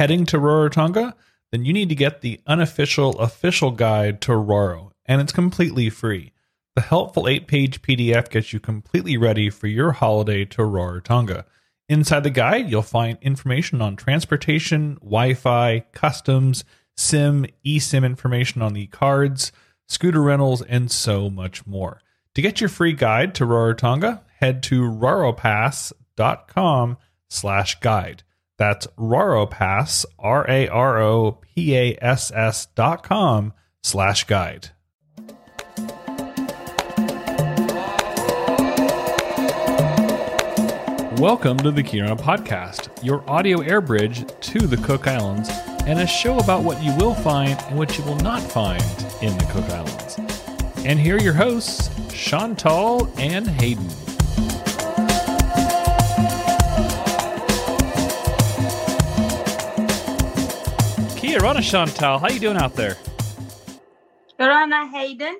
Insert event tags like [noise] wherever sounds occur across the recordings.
heading to Rarotonga, then you need to get the unofficial official guide to Raro, and it's completely free. The helpful 8 page PDF gets you completely ready for your holiday to Rarotonga. Inside the guide, you'll find information on transportation, Wi Fi, customs, SIM, eSIM information on the cards, scooter rentals, and so much more. To get your free guide to Rarotonga, head to raropass.com slash guide. That's raropass, R-A-R-O-P-A-S-S dot com slash guide. Welcome to the Kia Orana Podcast, your audio air bridge to the Cook Islands, and a show about what you will find and what you will not find in the Cook Islands. And here are your hosts, Chantal and Haydn. Kia Orana, Chantal. How you doing out there? Yorana Haydn,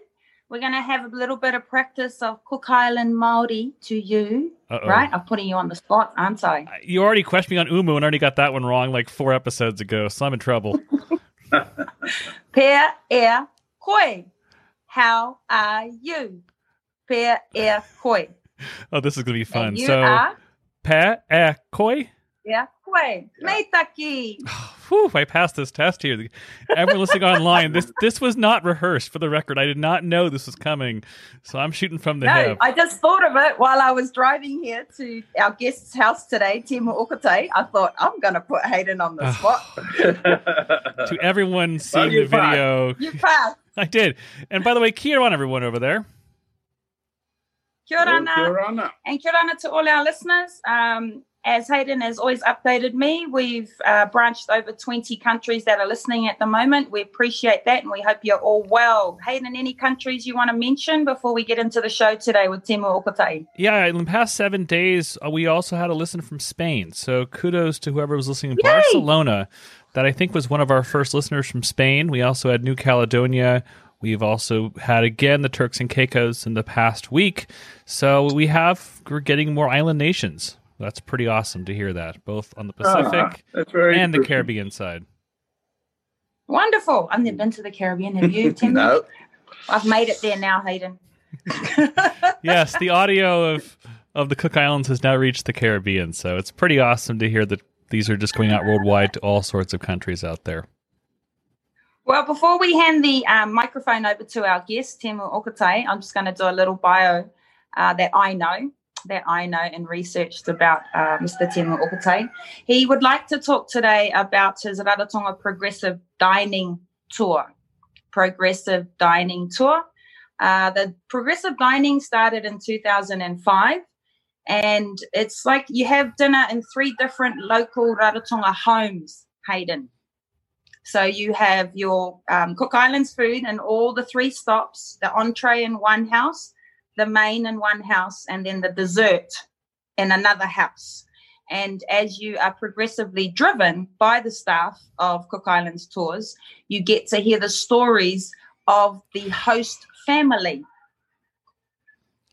we're going to have a little bit of practice of Cook Island Māori to you. Uh-oh. Right? I'm putting you on the spot, aren't I? Uh, you already questioned me on Umu and already got that one wrong like four episodes ago, so I'm in trouble. [laughs] Pea air koi. How are you? Pea air koi. [laughs] oh, this is going to be fun. And you so, are pa e koi? air koi. Meitaki. [sighs] Whew, I passed this test here. Everyone listening online, this this was not rehearsed for the record. I did not know this was coming, so I'm shooting from the No, hip. I just thought of it while I was driving here to our guest's house today, Temu Okotai. I thought, I'm going to put Haydn on the spot. [laughs] to everyone seeing you the video, you passed. I did. And by the way, Kia on everyone over there. Kia ora na. Kia ora. And kia ora to all our listeners. Um, as Haydn has always updated me, we've uh, branched over 20 countries that are listening at the moment. We appreciate that and we hope you're all well. Haydn, any countries you want to mention before we get into the show today with Temu Okotai? Yeah, in the past seven days, uh, we also had a listen from Spain. So kudos to whoever was listening in Yay! Barcelona. That I think was one of our first listeners from Spain. We also had New Caledonia. We've also had again the Turks and Caicos in the past week. So we have we're getting more island nations. That's pretty awesome to hear that, both on the Ah, Pacific that's and the. Caribbean side. Wonderful. I've never been to the Caribbean. Have you, Temu? No. I've made it there now, Haydn. [laughs] [laughs] yes, the audio of of the Cook Islands has now reached the Caribbean, so it's pretty awesome to hear that these are just going out worldwide to all sorts of countries out there. Well, before we hand the um, microphone over to our guest, Temu Okotai, I'm just going to do a little bio uh, that I know, that I know and researched about uh, Mr. Temu Okotai. He would like to talk today about his Rarotonga Progressive Dining Tour. Progressive Dining Tour. Uh, the Progressive Dining started in 2005. And it's like you have dinner in three different local Rarotonga homes, Haydn. So you have your um, Cook Islands food and all the three stops, the entree in one house, the main in one house, and then the dessert in another house. And as you are progressively driven by the staff of Cook Islands Tours, you get to hear the stories of the host family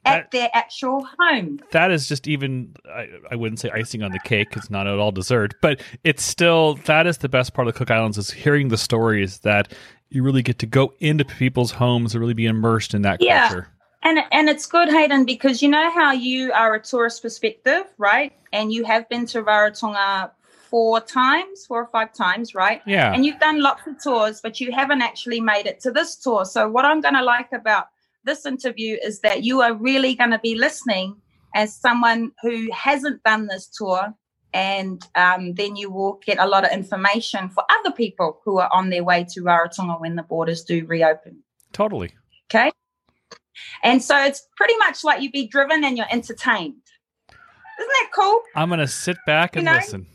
at their actual home. That is just even I, I wouldn't say icing on the cake. It's not at all dessert, but it's still that is the best part of the Cook Islands is hearing the stories that you really get to go into people's homes and really be immersed in that Yeah. culture. And and it's good, Haydn, because you know how you are a tourist perspective, right? And you have been to Rarotonga four times, four or five times, right? Yeah. And you've done lots of tours, but you haven't actually made it to this tour. So what I'm going to like about this interview is that you are really going to be listening as someone who hasn't done this tour, and um, then you will get a lot of information for other people who are on their way to Rarotonga when the borders do reopen. totally. Okay. And so it's pretty much like you be driven and you're entertained. Isn't that cool? I'm gonna sit back You and know? listen.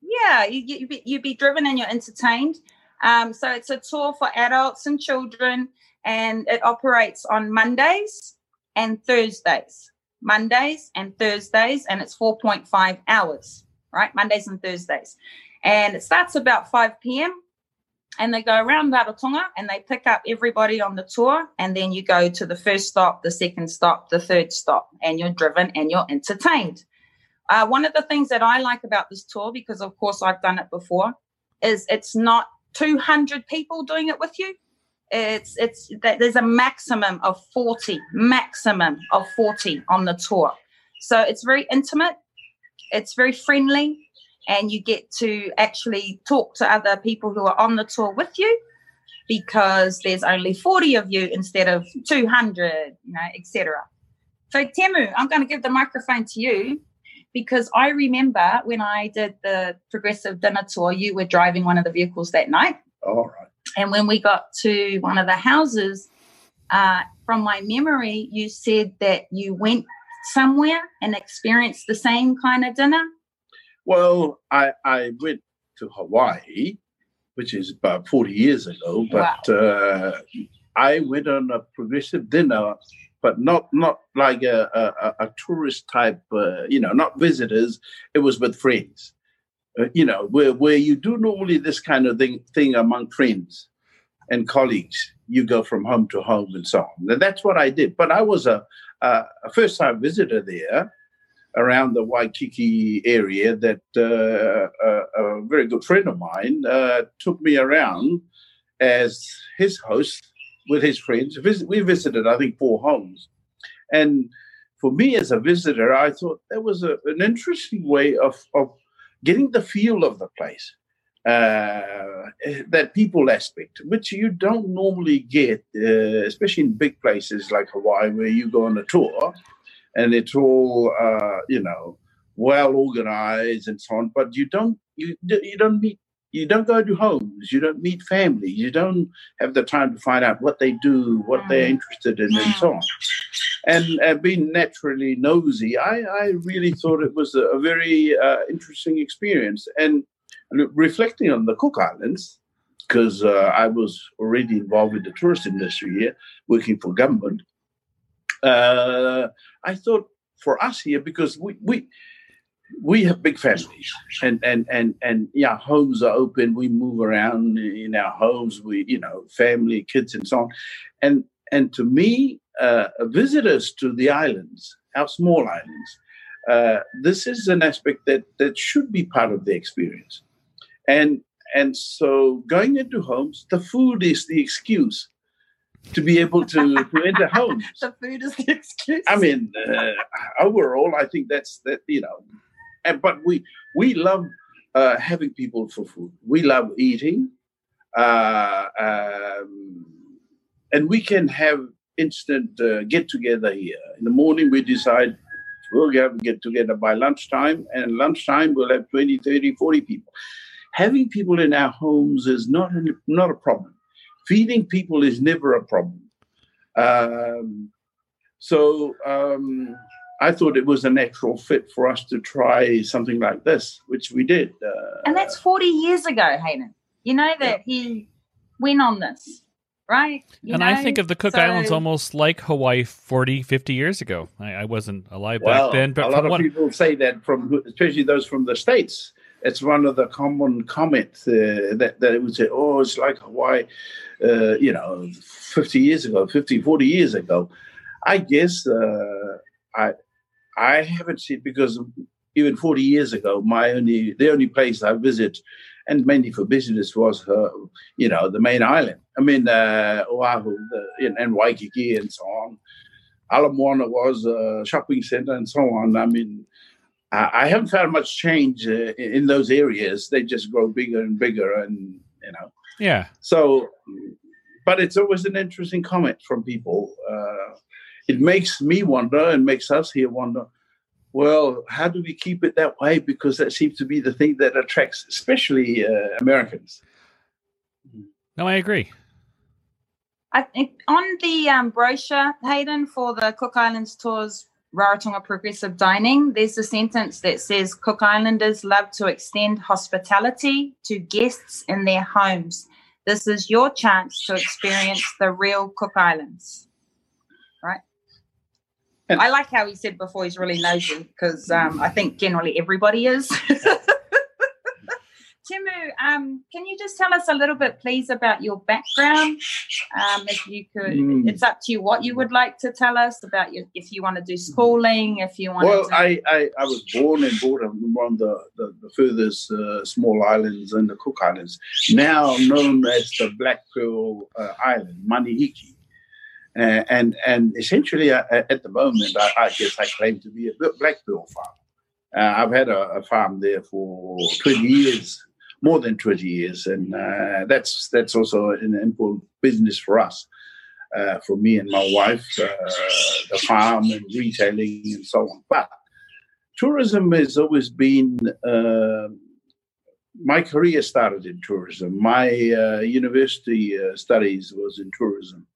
Yeah, you, you, be, you be driven and you're entertained. Um, so it's a tour for adults and children, and it operates on Mondays and Thursdays. Mondays and Thursdays, and it's 4.5 hours, right? Mondays and Thursdays. And it starts about 5 p.m. And they go around Rarotonga and they pick up everybody on the tour. And then you go to the first stop, the second stop, the third stop, and you're driven and you're entertained. Uh, one of the things that I like about this tour, because of course I've done it before, is it's not 200 people doing it with you. It's it's there's a maximum of 40, maximum of 40 on the tour. So it's very intimate, it's very friendly, and you get to actually talk to other people who are on the tour with you because there's only 40 of you instead of 200, you know, etc. So Temu, I'm going to give the microphone to you because I remember when I did the progressive dinner tour, you were driving one of the vehicles that night. All right. And when we got to one of the houses, uh, from my memory, you said that you went somewhere and experienced the same kind of dinner. Well, I, I went to Hawaii, which is about 40 years ago, but wow. uh, I went on a progressive dinner but not not like a, a, a tourist type, uh, you know, not visitors. It was with friends, uh, you know, where where you do normally this kind of thing thing among friends and colleagues. You go from home to home and so on. And that's what I did. But I was a, a, a first time visitor there around the Waikiki area that uh, a, a, very good friend of mine uh, took me around as his host with his friends. We visited, I think, four homes. And for me as a visitor, I thought that was a, an interesting way of, of getting the feel of the place. Uh, that people aspect, which you don't normally get, uh, especially in big places like Hawaii, where you go on a tour and it's all, uh, you know, well organized and so on. But you don't you you don't meet you don't go to homes, you don't meet families, you don't have the time to find out what they do, what they're mm. interested in, and so on. And uh, being naturally nosy, I, I really thought it was a, a very uh, interesting experience. And reflecting on the Cook Islands, because uh, I was already involved in the tourist industry here, working for government, uh, I thought for us here, because we, we we have big families and and and and yeah homes are open. We move around in our homes. We you know family kids and so on. And and to me uh, visitors to the islands our small islands uh, this is an aspect that that should be part of the experience. And and so going into homes the food is the excuse to be able to, to enter [laughs] homes. the food is the excuse. I mean, uh, overall, I think that's that. You know, and but we we love uh, having people for food. We love eating, uh, um, and we can have instant uh, get together here. In the morning, we decide we'll have get together by lunchtime, and lunchtime we'll have 20, 30, 40 people. Having people in our homes is not a, not a problem. Feeding people is never a problem. Um, so um, I thought it was a natural fit for us to try something like this, which we did. Uh, and that's 40 years ago, Hayden. You know that yeah. he went on this, right? You and know? I think of the Cook so... Islands almost like Hawaii 40, 50 years ago. I, I wasn't alive well, back then. But a lot of what... people say that, from especially those from the States. It's one of the common comments uh, that, that it would say, oh, it's like Hawaii, uh, you know, 50 years ago, 50, 40 years ago. I guess uh, I I haven't seen because even 40 years ago, my only the only place I visit, and mainly for business, was you know the main island. I mean uh, Oahu the, and Waikiki and so on. Ala Moana was a shopping center and so on. I mean, I, I haven't found much change uh, in, in those areas. They just grow bigger and bigger, and you know. Yeah. So, but it's always an interesting comment from people. Uh, it makes me wonder and makes us here wonder well, how do we keep it that way? Because that seems to be the thing that attracts, especially uh, Americans. No, I agree. I think on the um, brochure, Haydn, for the Cook Islands tours, Rarotonga Progressive Dining, there's a sentence that says Cook Islanders love to extend hospitality to guests in their homes. This is your chance to experience the real Cook Islands. Right? And I like how he said before he's really nosy because um, I think generally everybody is. [laughs] Temu, um, can you just tell us a little bit, please, about your background? Um, if you could, mm. it's up to you what you would like to tell us about your, if you want to do schooling, if you want. Well, to... I, I, I was born and brought up on one of the, the, the furthest uh, small islands in the Cook Islands, now known as the Black Pearl uh, Island, Manihiki. Uh, and and essentially, uh, at the moment, I, I, guess I claim to be a black pearl farmer. Uh, I've had a, a, farm there for 20 years, more than 20 years, and uh, that's that's also an important business for us, uh, for me and my wife, uh, the farm and retailing and so on. But tourism has always been. Uh, my career started in tourism. My uh, university studies was in tourism.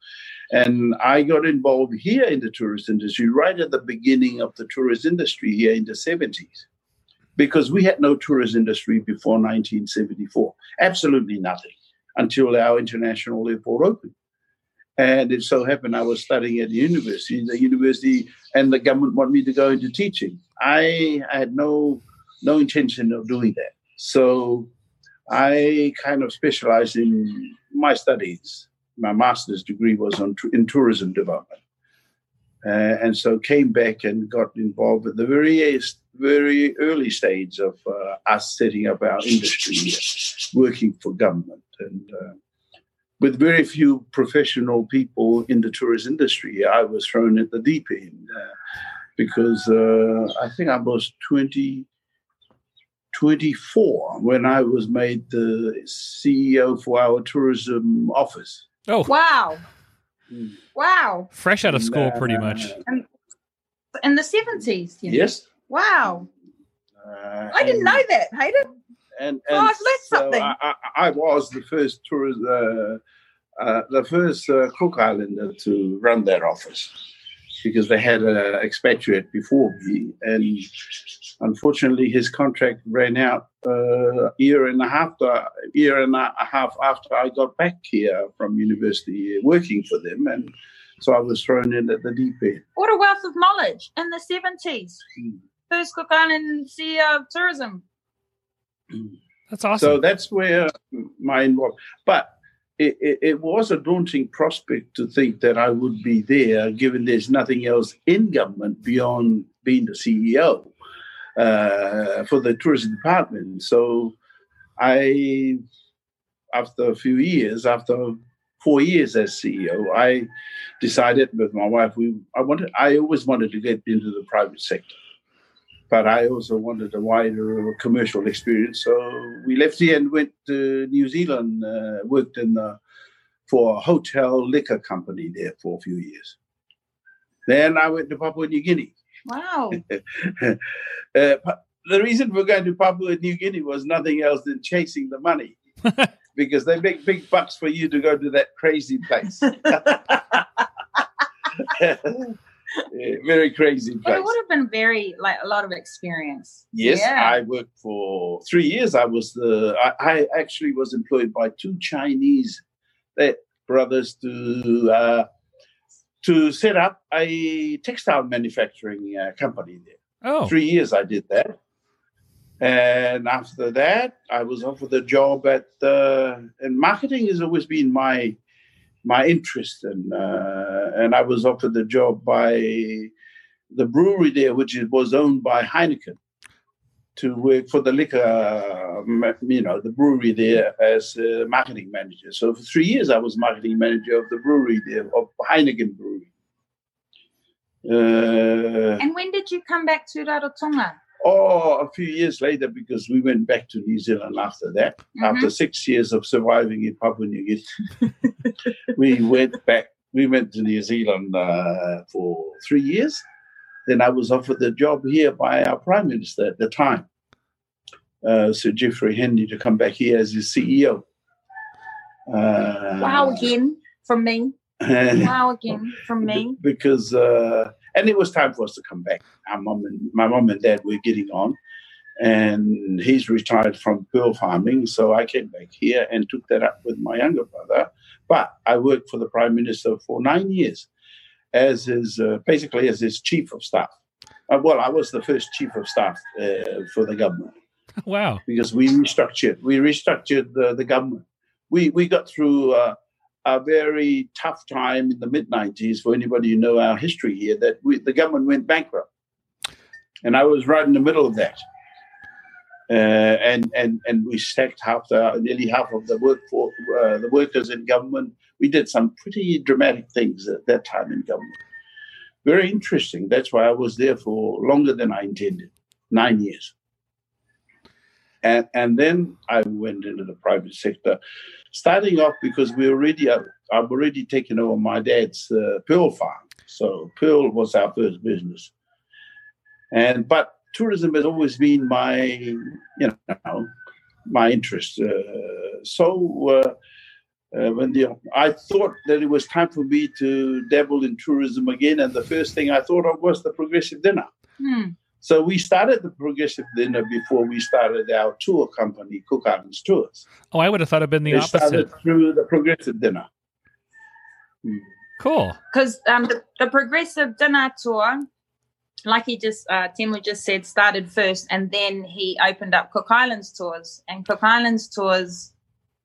And I got involved here in the tourist industry right at the beginning of the tourist industry here in the 70s because we had no tourist industry before 1974. Absolutely nothing until our international airport opened. And it so happened I was studying at the university, the university, and the government wanted me to go into teaching. I, I had no no intention of doing that. So I kind of specialized in my studies. My master's degree was on in tourism development. Uh, and so came back and got involved at the very very early stage of uh, us setting up our industry, working for government, and uh, with very few professional people in the tourist industry, I was thrown at the deep end uh, because uh, I think I was 20, 24 when I was made the CEO for our tourism office. Oh, wow! Wow. Fresh out of school, and, pretty much. And in the 70s. You know? Yes. Wow. Uh, I didn't know that, Haydn. And, and oh, I've learned so something. I, I, I, was the first tourist, uh, uh, the first uh, Cook Islander to run that office because they had an expatriate before me, and unfortunately, his contract ran out uh, a year and a half, uh, year and a half after I got back here from university, working for them, and so I was thrown in at the deep end. What a wealth of knowledge in the seventies. Mm. First Cook Island CEO of tourism. That's awesome. So that's where my involvement. But it, it, it, was a daunting prospect to think that I would be there, given there's nothing else in government beyond being the CEO uh, for the tourism department. So I, after a few years, after four years as CEO, I decided with my wife we I wanted I always wanted to get into the private sector, but I also wanted a wider commercial experience. So we left here and went to New Zealand, uh, worked in the, for a hotel liquor company there for a few years. Then I went to Papua New Guinea. Wow. [laughs] uh, the reason for going to Papua New Guinea was nothing else than chasing the money. [laughs] because they make big bucks for you to go to that crazy place. [laughs] yeah, very crazy place. But it would have been very like a lot of experience. Yes, yeah. I worked for three years. I was the I, I actually was employed by two Chinese eh, brothers to uh, to set up a textile manufacturing uh, company there. Oh. Three years I did that. And after that, I was offered a job at uh, and marketing has always been my my interest, and uh, and I was offered the job by the brewery there, which was owned by Heineken, to work for the liquor, you know, the brewery there as a marketing manager. So for three years, I was marketing manager of the brewery there, of Heineken Brewery. Uh, and when did you come back to Rarotonga? Oh, a few years later, because we went back to New Zealand after that. Mm-hmm. After six years of surviving in Papua New Guinea, [laughs] we went back. We went to New Zealand uh, for three years. Then I was offered the job here by our Prime Minister at the time, uh, Sir Geoffrey Henry, to come back here as his CEO. Uh, wow, again from me. [laughs] wow, again from me. Because uh, and it was time for us to come back. Our mom and my mom and dad were getting on, and he's retired from pearl farming, so I came back here and took that up with my younger brother. But I worked for the prime minister for nine years as his uh, basically as his chief of staff. Uh, well, I was the first chief of staff uh, for the government. [laughs] Wow. Because we restructured, we restructured the, the government. We we got through uh, a very tough time in the mid '90s. For anybody who know our history here, that we, the government went bankrupt, and I was right in the middle of that. Uh, and and and we sacked half the nearly half of the workforce, uh, the workers in government. We did some pretty dramatic things at that time in government. Very interesting. That's why I was there for longer than I intended, nine years. And and then I went into the private sector, starting off because we already uh, I've already taken over my dad's uh, pearl farm, so pearl was our first business. And but tourism has always been my you know my interest. Uh, so uh, uh, when the I thought that it was time for me to dabble in tourism again, and the first thing I thought of was the progressive dinner. Hmm. So we started the progressive dinner before we started our tour company, Cook Islands Tours. Oh, I would have thought it'd been the They opposite. started through the progressive dinner. Hmm. Cool. because um, the, the progressive dinner tour, like he just uh, Temu just said, started first, and then he opened up Cook Islands tours, and Cook Islands tours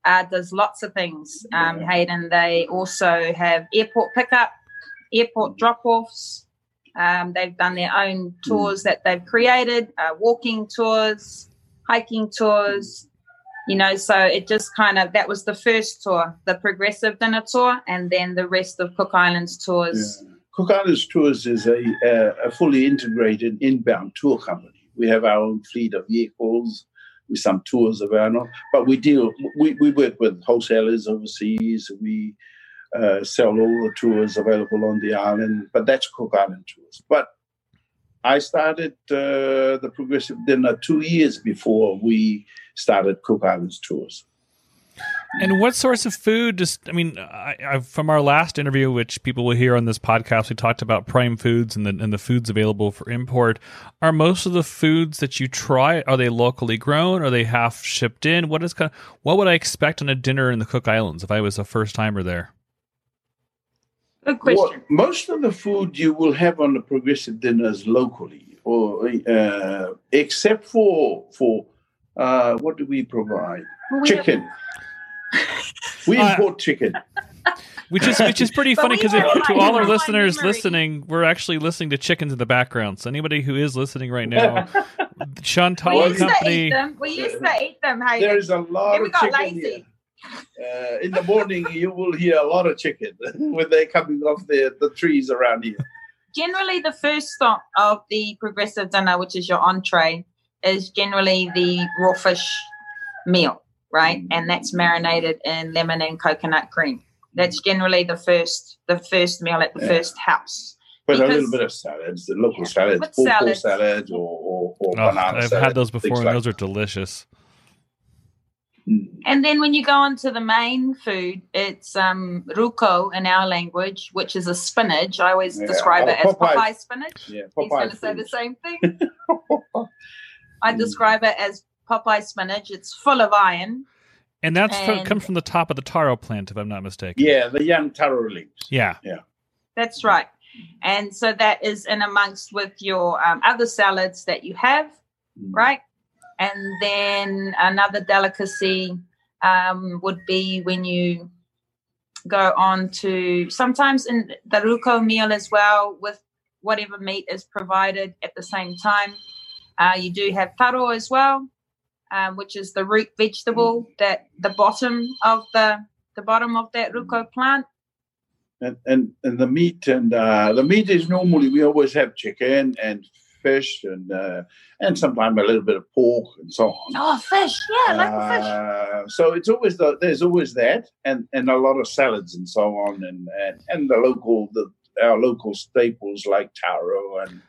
uh, does lots of things. Um. Haydn, they also have airport pickup, airport drop offs. Um, they've done their own tours that they've created, uh, walking tours, hiking tours. You know, so it just kind of that was the first tour, the progressive dinner tour, and then the rest of Cook Islands tours. Yeah. Cook Islands Tours is a, a, a fully integrated inbound tour company. We have our own fleet of vehicles with some tours of our but we deal, we, we work with wholesalers overseas. We uh, sell all the tours available on the island, but that's Cook Island Tours. But I started uh, the Progressive Dinner two years before we started Cook Islands Tours. And what sorts of food? Just, I mean, I, I, from our last interview, which people will hear on this podcast, we talked about prime foods and the and the foods available for import. Are most of the foods that you try are they locally grown? Are they half shipped in? What is kind of what would I expect on a dinner in the Cook Islands if I was a first timer there? Good question. Well, most of the food you will have on the progressive dinners locally, or uh, except for for uh, what do we provide? Well, we have- Chicken. we Uh, import chicken. Which is which is pretty funny because to all our listeners memory. listening, we're actually listening to chickens in the background. So anybody who is listening right now, [laughs] Chantal we and used to eat Company. them. We used to eat them. Hey, There is a lot then we of got chicken lazy. here. Uh, in the morning, you will hear a lot of chicken [laughs] when they're coming off the, the trees around here. Generally, the first stop of the progressive dinner, which is your entree, is generally the raw fish meal, right? And that's marinated in lemon and coconut cream. That's generally the first the first meal at the Yeah. first house. But a little bit of salads, the local salads, With pawpaw salads. salads, or, or, or Oh, banana I've salad, had those before, and like those are delicious. Mm. And then when you go on to the main food, it's um, rukau in our language, which is a spinach. I always Yeah. describe it Oh, as Popeye. Popeye spinach. Yeah, He's going to say the same thing. [laughs] I describe it as Popeye spinach. It's full of iron. And that's from, And- comes from the top of the taro plant, if I'm not mistaken. Yeah, the young taro leaves. Yeah. That's right. And so that is in amongst with your um, other salads that you have, Mm. right? And then another delicacy um, would be when you go on to sometimes in the rukau meal as well with whatever meat is provided at the same time. Uh, you do have taro as well, um, which is the root vegetable that the bottom of the the bottom of that rukau plant. and and, and the meat and uh, the meat is normally we always have chicken and fish and uh, and sometimes a little bit of pork and so on. Oh, fish! Yeah, I like the fish. Uh, so it's always the, there's always that and, and a lot of salads and so on and and, and the local the our local staples like taro and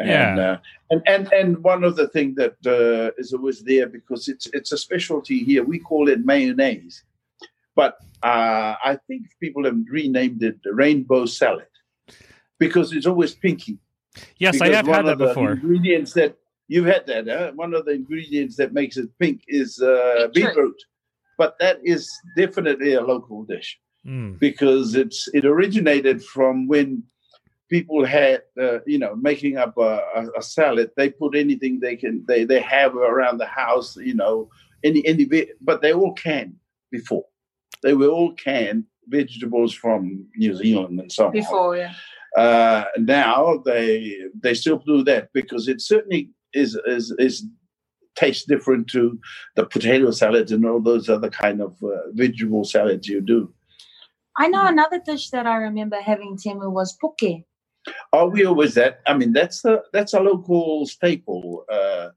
and Yeah. uh, and, and and one of the things that uh, is always there because it's it's a specialty here we call it mayonnaise but uh, I think people have renamed it the rainbow salad because it's always pinky Yes, I have one had that of the before. Ingredients that you've had that. Huh? One of the ingredients that makes it pink is uh, Beetroot. beetroot, but that is definitely a local dish Mm. because it's it originated from when people had, uh, you know, making up a, a, salad. They put anything they can, they they have around the house, you know, any any, but they all canned before. They were all canned vegetables from New Zealand and so on. Before, yeah. Uh, now they they still do that because it certainly is is is tastes different to the potato salad and all those other kind of uh, vegetable salads you do. I know another dish that I remember having, Temu, was poke. Oh, we always that. I mean, that's a that's a local staple. Uh,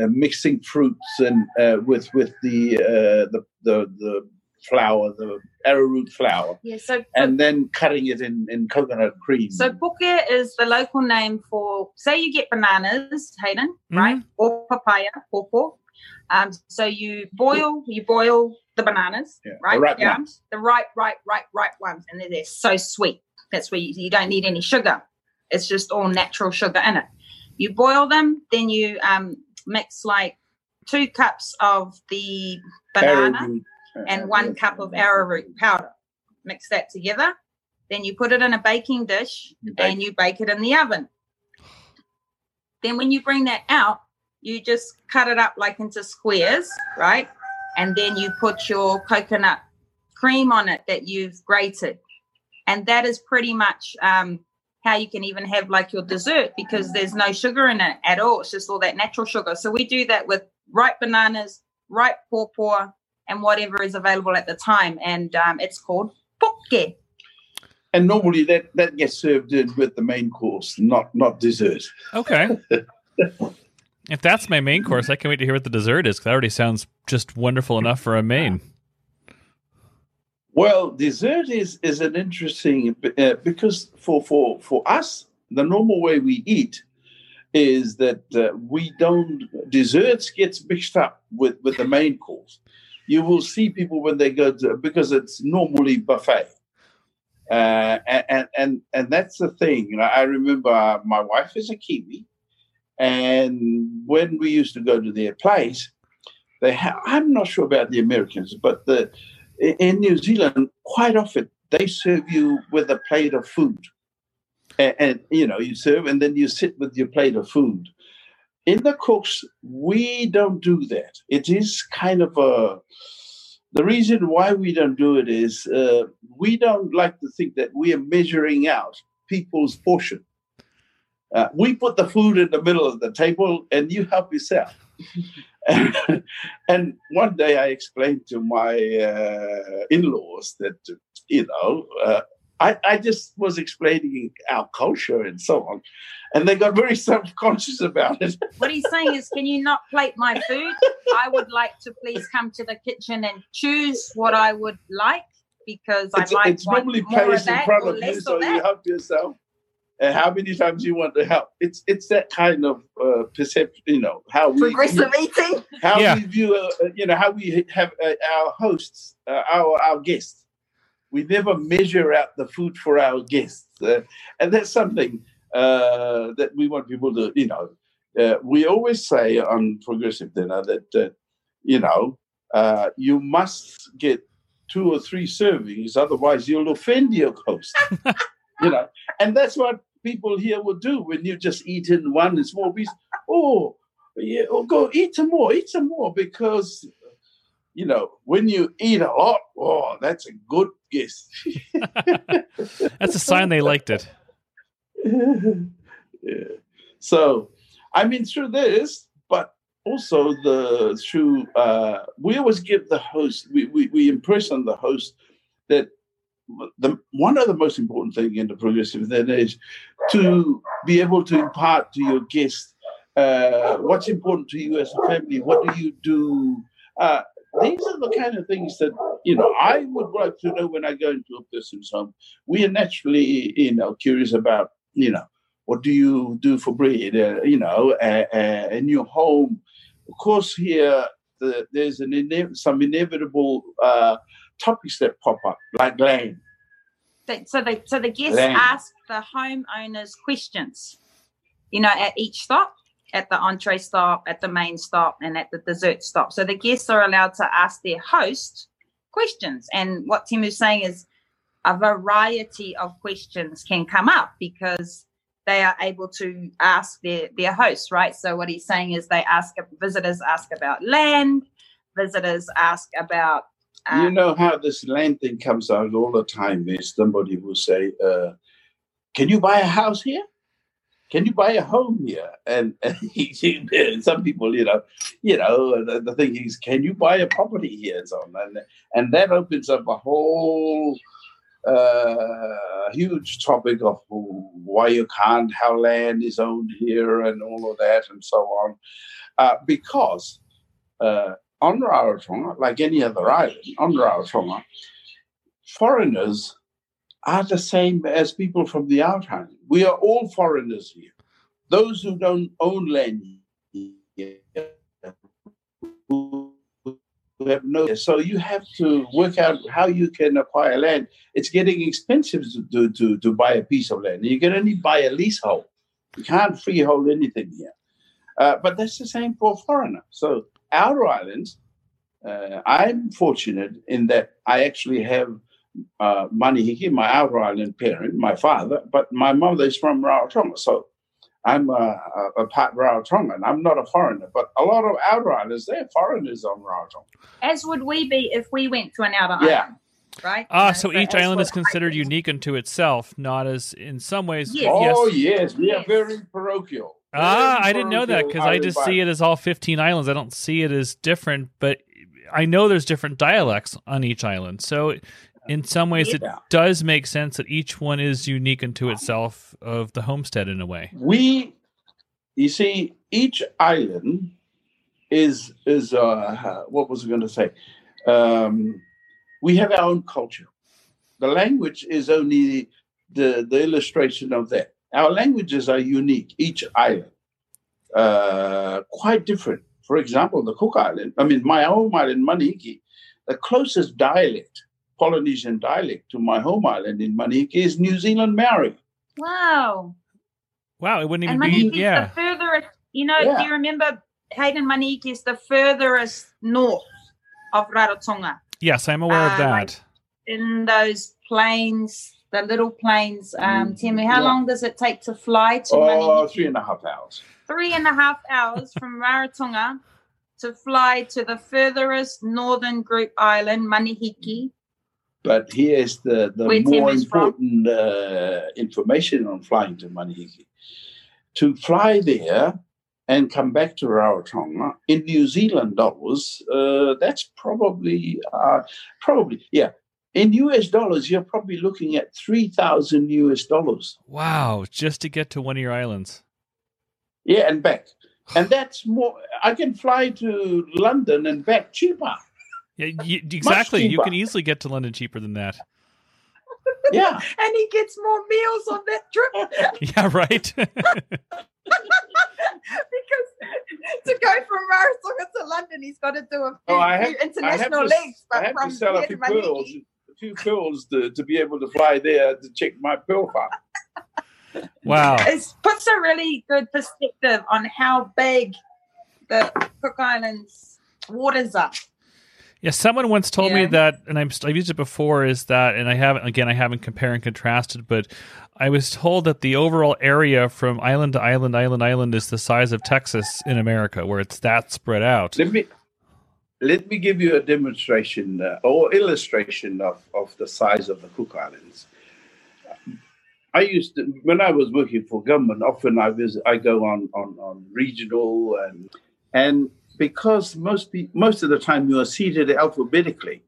uh, mixing fruits and uh, with with the, uh, the the the flour, the arrowroot flour. Yeah, so and then cutting it in, in coconut cream. So puke is the local name for say you get bananas, Haydn, mm-hmm. right? Or papaya, pawpaw. Um, so you boil you boil the bananas, yeah, right? The right yeah. ones. The right, right, right, right ones. And they're, they're so sweet. That's where you, you don't need any sugar. It's just all natural sugar in it. You boil them, then you um, mix like two cups of the banana arrowroot. and one cup of arrowroot powder. Mix that together. Then you put it in a baking dish you and you bake it in the oven. Then when you bring that out, you just cut it up like into squares, right? And then you put your coconut cream on it that you've grated. And that is pretty much um, how you can even have like your dessert because there's no sugar in it at all. It's just all that natural sugar. So we do that with ripe bananas, ripe pawpaw, and whatever is available at the time. And um, it's called poke. And normally that, that gets served in with the main course, not not dessert. Okay. [laughs] if that's my main course, I can't wait to hear what the dessert is because that already sounds just wonderful enough for a main. Well, dessert is is an interesting uh, because for for for us, the normal way we eat is that uh, we don't desserts gets mixed up with with the main course. You will see people when they go to because it's normally buffet. Uh, and and and that's the thing. I remember my wife is a Kiwi, and when we used to go to their place, they ha- I'm not sure about the Americans, but the in New Zealand, quite often they serve you with a plate of food. And, and, you know, you serve and then you sit with your plate of food. In the cooks, we don't do that. It is kind of a. The reason why we don't do it is uh, we don't like to think that we are measuring out people's portion. Uh, we put the food in the middle of the table and you help yourself. [laughs] [laughs] and one day I explained to my uh, in-laws that you know uh, I, I just was explaining our culture and so on, and they got very [laughs] self-conscious about it. What he's saying is, can you not plate my food? I would like to please come to the kitchen and choose what I would like because I like it's normally placed in front of you, so you help yourself and how many times you want to help. It's it's that kind of uh, perception, you know, how we progressive view, eating, how yeah. we view, uh, uh, you know, how we have uh, our hosts, uh, our our guests. We never measure out the food for our guests, uh, and that's something that we want people to, you know. we always say on progressive dinner that you know you must get two or three servings, otherwise you'll offend your host. [laughs] you know, and that's what people here will do when you just eat in one small piece. Oh, yeah, oh, go eat some more, eat some more, because you know when you eat a lot, oh, that's a good guess. [laughs] that's a sign they liked it. [laughs] yeah. So, I mean, through this, but also the through uh, we always give the host we, we, we impress on the host that the one of the most important thing in the progressive then is to be able to impart to your guests uh, what's important to you as a family. What do you do? Uh, these are the kind of things that you know I would like to know when I go into a person's home. We are naturally, you know, curious about you know what do you do for bread, uh, you know, in your home. Of course, here the, there's an ine- some inevitable uh, topics that pop up, like land. So the so the guests land. ask the homeowners questions, you know, at each stop, at the entree stop, at the main stop, and at the dessert stop. So the guests are allowed to ask their host questions. And what Tim is saying is, a variety of questions can come up because they are able to ask their, their hosts, right? So what he's saying is they ask visitors ask about land, visitors ask about. Um, you know how this land thing comes out all the time. There's somebody will say, uh, "Can you buy a house here? Can you buy a home here?" And, [laughs] and some people, you know, you know, the, the, thing is, "Can you buy a property here?" And so on, and, and that opens up a whole uh, huge topic of why you can't, how land is owned here, and all of that, and so on. Uh, because uh, on Rarotonga, like any other island, on Rarotonga, foreigners are the same as people from the outside. We are all foreigners here. Those who don't own land here, have no. So you have to work out how you can acquire land. It's getting expensive to, to, to buy a piece of land. You can only buy a leasehold. You can't freehold anything here. Uh, but that's the same for a foreigner. So our islands, uh, I'm fortunate in that I actually have uh, Manihiki, my outer island parent, my father, but my mother is from Rarotonga. So I'm a, a, a part Rarotongan. I'm not a foreigner, but a lot of outer islanders, they're foreigners on Rarotonga. As would we be if we went to an outer yeah. island. Right. Ah, so, so each island is considered unique unto itself, not as in some ways. Yes. Oh yes, we yes. are very parochial. Ah, I didn't know that because I just see it as all 15 islands. I don't see it as different, but I know there's different dialects on each island. So in some ways yeah. it does make sense that each one is unique unto itself of the homestead in a way we you see each island is is uh what was i going to say um we have our own culture the language is only the the illustration of that our languages are unique each island uh quite different for example the cook island i mean my home island manihiki the closest dialect Polynesian dialect to my home island in Manihiki is New Zealand Maori. Wow. Wow, it wouldn't even and be yeah. the furthest. You know, yeah. do you remember Haydn Manihiki is the furthest north of Rarotonga? Yes, I'm aware uh, of that. Like in those plains, the little planes. um, mm, Temu, how yeah. long does it take to fly to oh, Manihiki? three and a half hours. Three and a half hours from [laughs] Rarotonga to fly to the furthest northern group island, Manihiki, but here's the, the more important uh, information on flying to Manihiki. To fly there and come back to Rarotonga in New Zealand dollars, uh, that's probably, uh, probably, yeah. In US dollars, you're probably looking at 3,000 US dollars. Wow, just to get to one of your islands. Yeah, and back. [sighs] And that's more, I can fly to London and back cheaper. Yeah, you, exactly. You can easily get to London cheaper than that. [laughs] Yeah, [laughs] and he gets more meals on that trip. [laughs] yeah, right. because to go from Rarotonga to London, he's got to do a oh, few, oh, have, international legs. But I have from to sell a few pearls, pills to, to be able to fly there to check my pearl farm. Wow, it puts a really good perspective on how big the Cook Islands waters are. Yeah, someone once told yeah. me that, and i have used it before. Is that, and I haven't again, I haven't compared and contrasted, but I was told that the overall area from island to island, island, island is the size of Texas in America, where it's that spread out. Let me let me give you a demonstration uh, or illustration of, of the size of the Cook Islands. I used to when I was working for government. Often I visit, I go on on, on regional and and because most most of the time you are seated alphabetically,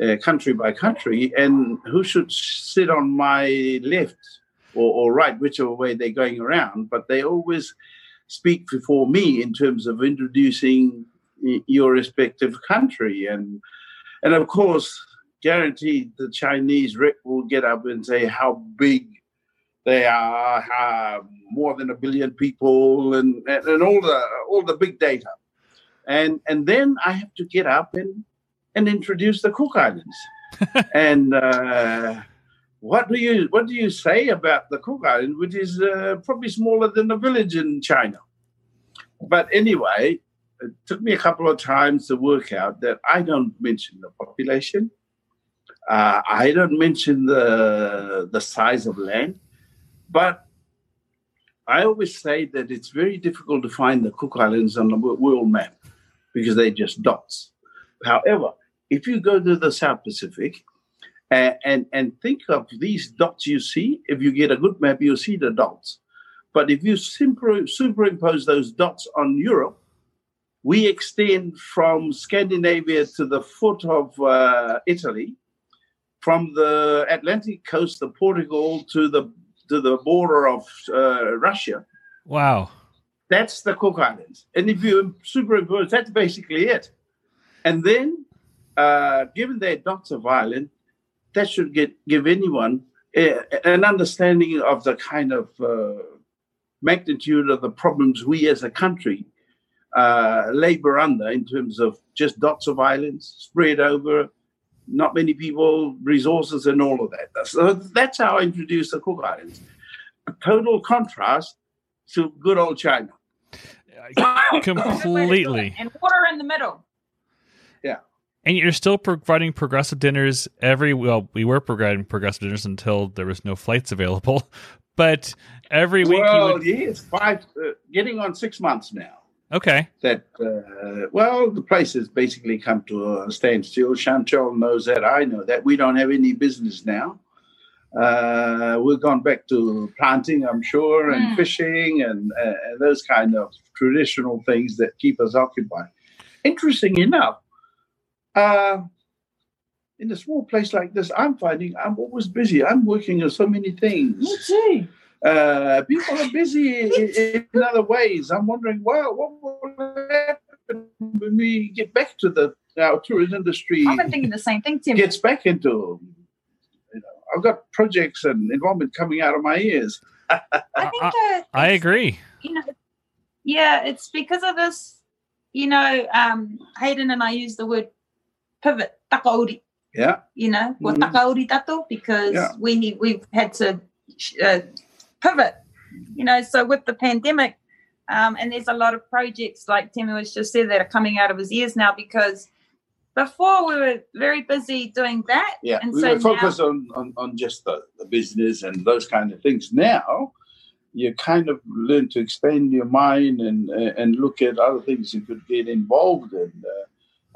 uh, country by country, and who should sit on my left or, or right, whichever way they're going around, but they always speak before me in terms of introducing your respective country, and and of course, guaranteed the Chinese rep will get up and say how big they are, more than a billion people, and, and, and all the all the big data and and then I have to get up and and introduce the Cook Islands. [laughs] and uh, what do you what do you say about the Cook Islands, which is uh, probably smaller than a village in China? But anyway, it took me a couple of times to work out that I don't mention the population. Uh, I don't mention the the size of land, but I always say that it's very difficult to find the Cook Islands on the world map because they're just dots. However, if you go to the South Pacific and, and, and think of these dots you see, if you get a good map, you'll see the dots. But if you super, superimpose those dots on Europe, we extend from Scandinavia to the foot of uh, Italy, from the Atlantic coast of Portugal to the to the border of uh, Russia. Wow. That's the Cook Islands. And if you superimpose, that's basically it. And then, uh, given their dots of island, that should get give anyone an understanding of the kind of uh, magnitude of the problems we as a country uh, labor under in terms of just dots of islands spread over not many people, resources, and all of that. So that's how I introduced the Cook Islands. A total contrast to good old China. [coughs] Completely. and water in the middle. Yeah. And you're still providing progressive dinners every well, we were providing progressive dinners until there was no flights available. [laughs] But every week, well, would... yes, five, uh, getting on six months now. Okay. That uh, well, the place has basically come to a standstill. Chantal knows that. I know that. We don't have any business now. Uh, we've gone back to planting, I'm sure, and mm. fishing and, uh, those kind of traditional things that keep us occupied. Interesting enough, uh, in a small place like this, I'm finding I'm always busy. I'm working on so many things. Me too. Uh, people are busy [laughs] in, in, other ways. I'm wondering, well, what when we get back to the our tourism industry? I've been thinking the same thing, Tim. Gets back into, you know, I've got projects and involvement coming out of my ears. I think that I agree. You know, yeah, it's because of this. You know, um, Haydn and I use the word pivot, takauri. Yeah. You know, mm-hmm. takauri tato because yeah. we we've had to uh, pivot. You know, so with the pandemic, um, and there's a lot of projects like Timmy was just said that are coming out of his ears now because before we were very busy doing that. Yeah, and we so were focused now, on, on, on just the, the business and those kind of things. Now you kind of learn to expand your mind and and look at other things you could get involved in. Uh,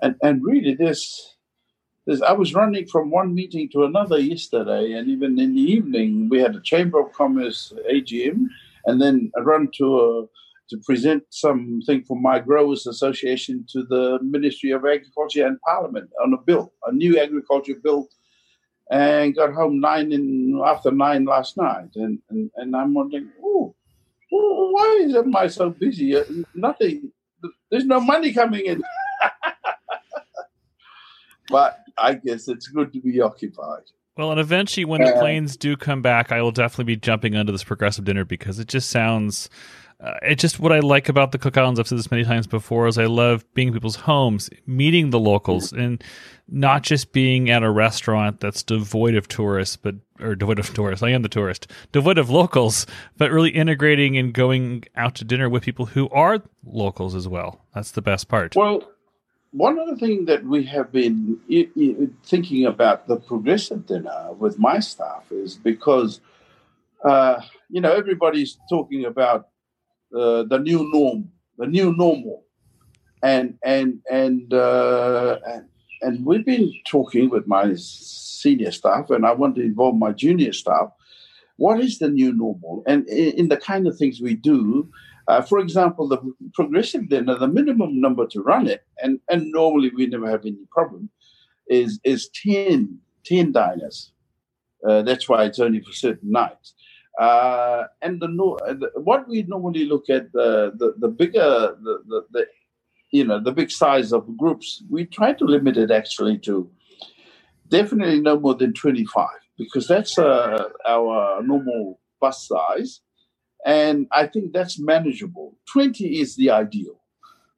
and and really, this I was running from one meeting to another yesterday, and even in the evening, we had a Chamber of Commerce AGM, and then I run to a, to present something for my Growers Association to the Ministry of Agriculture and Parliament on a bill, a new agriculture bill, and got home nine in after nine last night, and and, and I'm wondering, oh, why is am I so busy? Uh, nothing. There's no money coming in. [laughs] but I guess it's good to be occupied. Well, and eventually, when the planes do come back, I will definitely be jumping onto this progressive dinner because it just sounds. Uh, it's just what I like about the Cook Islands. I've said this many times before. Is I love being in people's homes, meeting the locals, and not just being at a restaurant that's devoid of tourists, but or devoid of tourists. I am the tourist, devoid of locals, but really integrating and going out to dinner with people who are locals as well. That's the best part. Well, one other thing that we have been thinking about the progressive dinner with my staff is because, uh, you know, everybody's talking about uh, the new norm, the new normal, and and and, uh, and and we've been talking with my senior staff, and I want to involve my junior staff. What is the new normal, and in, in the kind of things we do? Uh, for example, the progressive dinner, the minimum number to run it, and, and normally we never have any problem, is is 10, 10 diners. Uh, that's why it's only for certain nights. Uh, and the, the, what we normally look at the the, the bigger the, the, the you know the big size of groups, we try to limit it actually to definitely no more than twenty five because that's uh, our normal bus size and I think that's manageable. 20 is the ideal.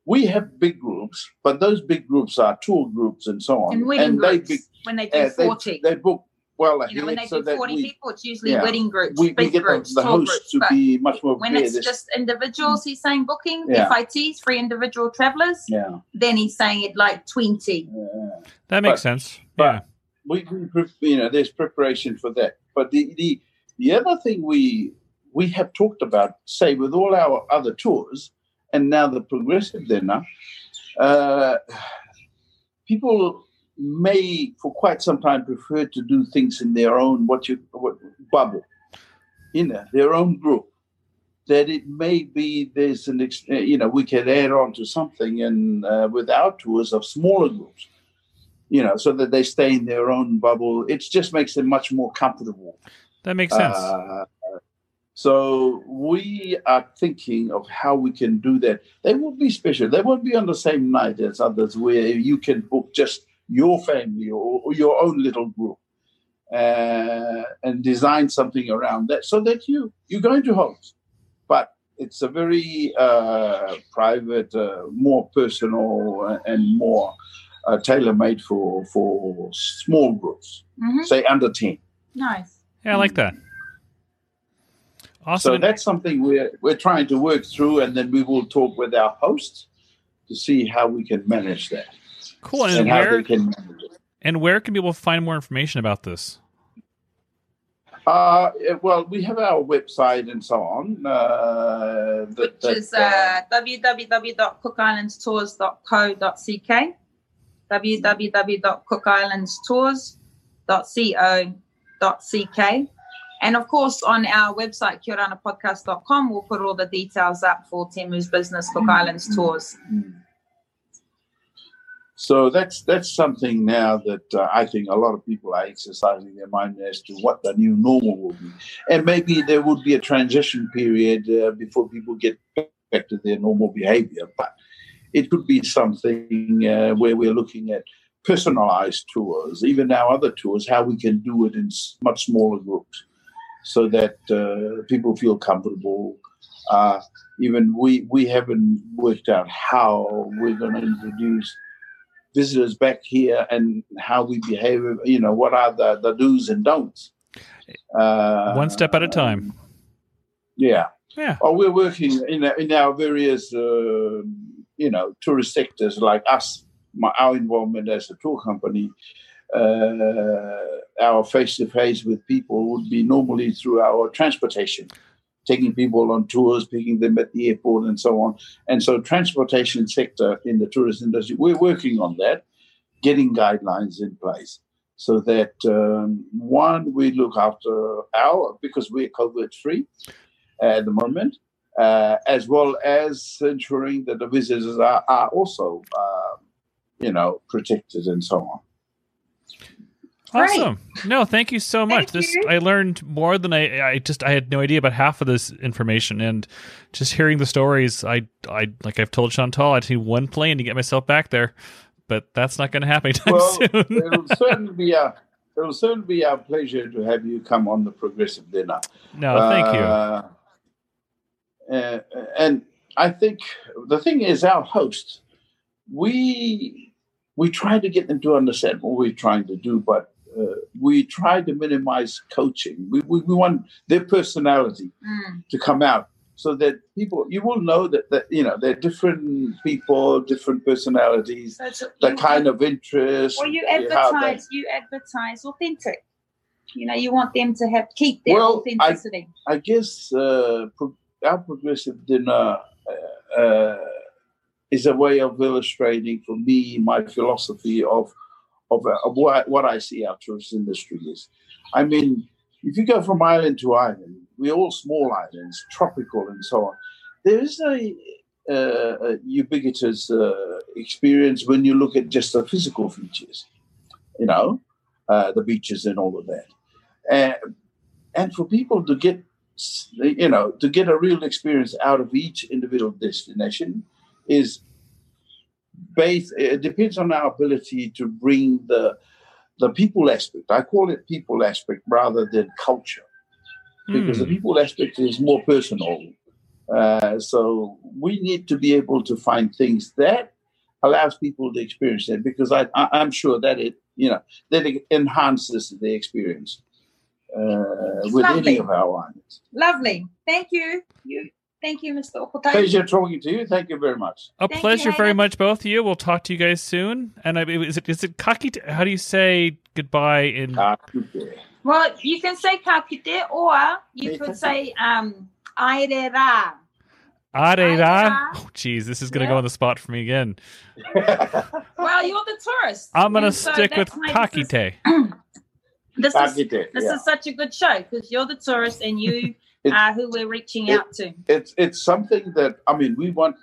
We have big groups, but those big groups are tour groups and so on. And and they, when they do uh, 40. They, they, book well ahead. You know, when they so do 40 we, people, it's usually yeah, wedding groups, we, big we get groups, the, the host groups, to be much more When it's just individuals, he's saying booking, yeah. FITs, free individual travelers, yeah. then he's saying it like 20. That makes but, sense. But, we, we, you know, there's preparation for that. But the, the the other thing we we have talked about, say, with all our other tours, and now the progressive dinner, uh, people may, for quite some time, prefer to do things in their own what you what, bubble, in their own group. That it may be there's an you know we can add on to something and uh, with our tours of smaller groups you know, so that they stay in their own bubble. It just makes them much more comfortable. That makes sense. Uh, so we are thinking of how we can do that. They will be special. They won't be on the same night as others, where you can book just your family or, or your own little group. Uh, and design something around that so that you you're going to host but it's a very uh, private uh, more personal and more uh, tailor made for for small groups, mm-hmm. say under ten. Nice. Yeah, I like that. Awesome. So that's something we're we're trying to work through, and then we will talk with our hosts to see how we can manage that. Cool. And, and where can and where can people find more information about this? Uh, well, we have our website and so on. Uh, that, Which is uh, uh, www.cookislandstours.co.ck www.cookislandstours.co.ck. And of course, on our website, kiaoranapodcast.com, we'll put all the details up for Temu's business, Cook Islands Tours. So that's that's something now that uh, I think a lot of people are exercising their mind as to what the new normal will be, and maybe there would be a transition period uh, before people get back to their normal behavior. But it could be something uh, where we're looking at personalized tours, even our other tours, how we can do it in much smaller groups so that uh, people feel comfortable. Uh, even we, we haven't worked out how we're going to introduce visitors back here and how we behave, you know, what are the, the do's and don'ts. Uh, One step at a time. Yeah. Yeah. Well, we're working in, in our various uh, you know tourist sectors like us, my, our involvement as a tour company, uh, our face to face with people would be normally through our transportation, taking people on tours, picking them at the airport, and so on. And so, transportation sector in the tourist industry, we're working on that, getting guidelines in place so that um, one we look after our because we're COVID free at the moment uh, as well as ensuring that the visitors are, are also, uh, you know, protected and so on. Awesome. No, thank you so much. Thank this you. I learned more than I I just I had no idea about half of this information and just hearing the stories I I like I've told Chantal I'd need one plane to get myself back there, but that's not going to happen [laughs] anytime well, soon. it'll certainly be a it'll certainly be our pleasure to have you come on the progressive dinner. No, thank uh, you. Uh, and I think the thing is, our hosts, we we try to get them to understand what we're trying to do, but uh, we try to minimize coaching. We, we, we want their personality mm. to come out so that people you will know that, that you know they're different people, different personalities, so the kind of interest. Well, you advertise, you advertise authentic. You know, you want them to have keep their well, authenticity. I, I guess uh, our progressive dinner uh, uh, is a way of illustrating for me my philosophy of of, uh, of what, what I see our tourist industry is. I mean, if you go from island to island, we're all small islands, tropical and so on. There is a, uh, a ubiquitous uh, experience when you look at just the physical features, you know, uh, the beaches and all of that. And, and for people to get you know, to get a real experience out of each individual destination is based, it depends on our ability to bring the, the people aspect. I call it people aspect rather than culture because mm. the hmm. people aspect is more personal. Uh, so we need to be able to find things that allows people to experience that because I, I, am sure that it, you know, that it enhances the experience uh, with lovely. any of our wines. Lovely. Thank you. You Thank you, Mr. Okotai. Pleasure talking to you. Thank you very much. A Thank pleasure you, very much, both of you. We'll talk to you guys soon. And I, is it is it kakite? How do you say goodbye in? Good day. Well, you can say kakite, or you could say um aere ra. Arera. Arera. Oh, geez, this is gonna Yeah. go on the spot for me again. [laughs] Well, you're the tourist. I'm gonna And so stick with that's this is- kakite. This is this Yeah. is such a good show because you're the tourist and you [laughs] It- are who we're reaching it- out to. it's it's something that I mean we want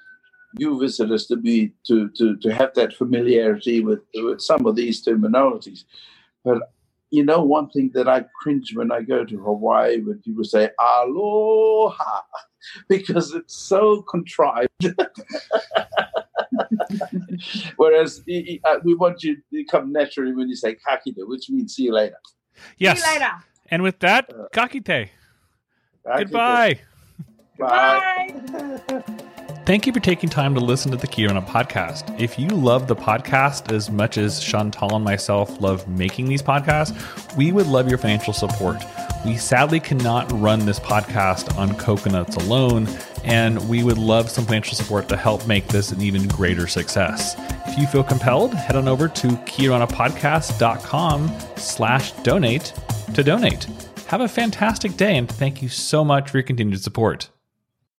you visitors to be to to to have that familiarity with with some of these terminologies. But you know, one thing that I cringe when I go to Hawaii when people say aloha [laughs] because it's so contrived. [laughs] Whereas i- i- uh, we want you to come naturally when you say kakita, which means see you later. Yes. See you later. And with that, Uh, kakite. Kakita. Goodbye. Bye. Bye. Thank you for taking time to listen to the Kia Orana podcast. If you love the podcast as much as Chantal and myself love making these podcasts, we would love your financial support. We sadly cannot run this podcast on coconuts alone, and we would love some financial support to help make this an even greater success. If you feel compelled, head on over to kiaoranapodcast.com slash donate to donate. Have a fantastic day, and thank you so much for your continued support.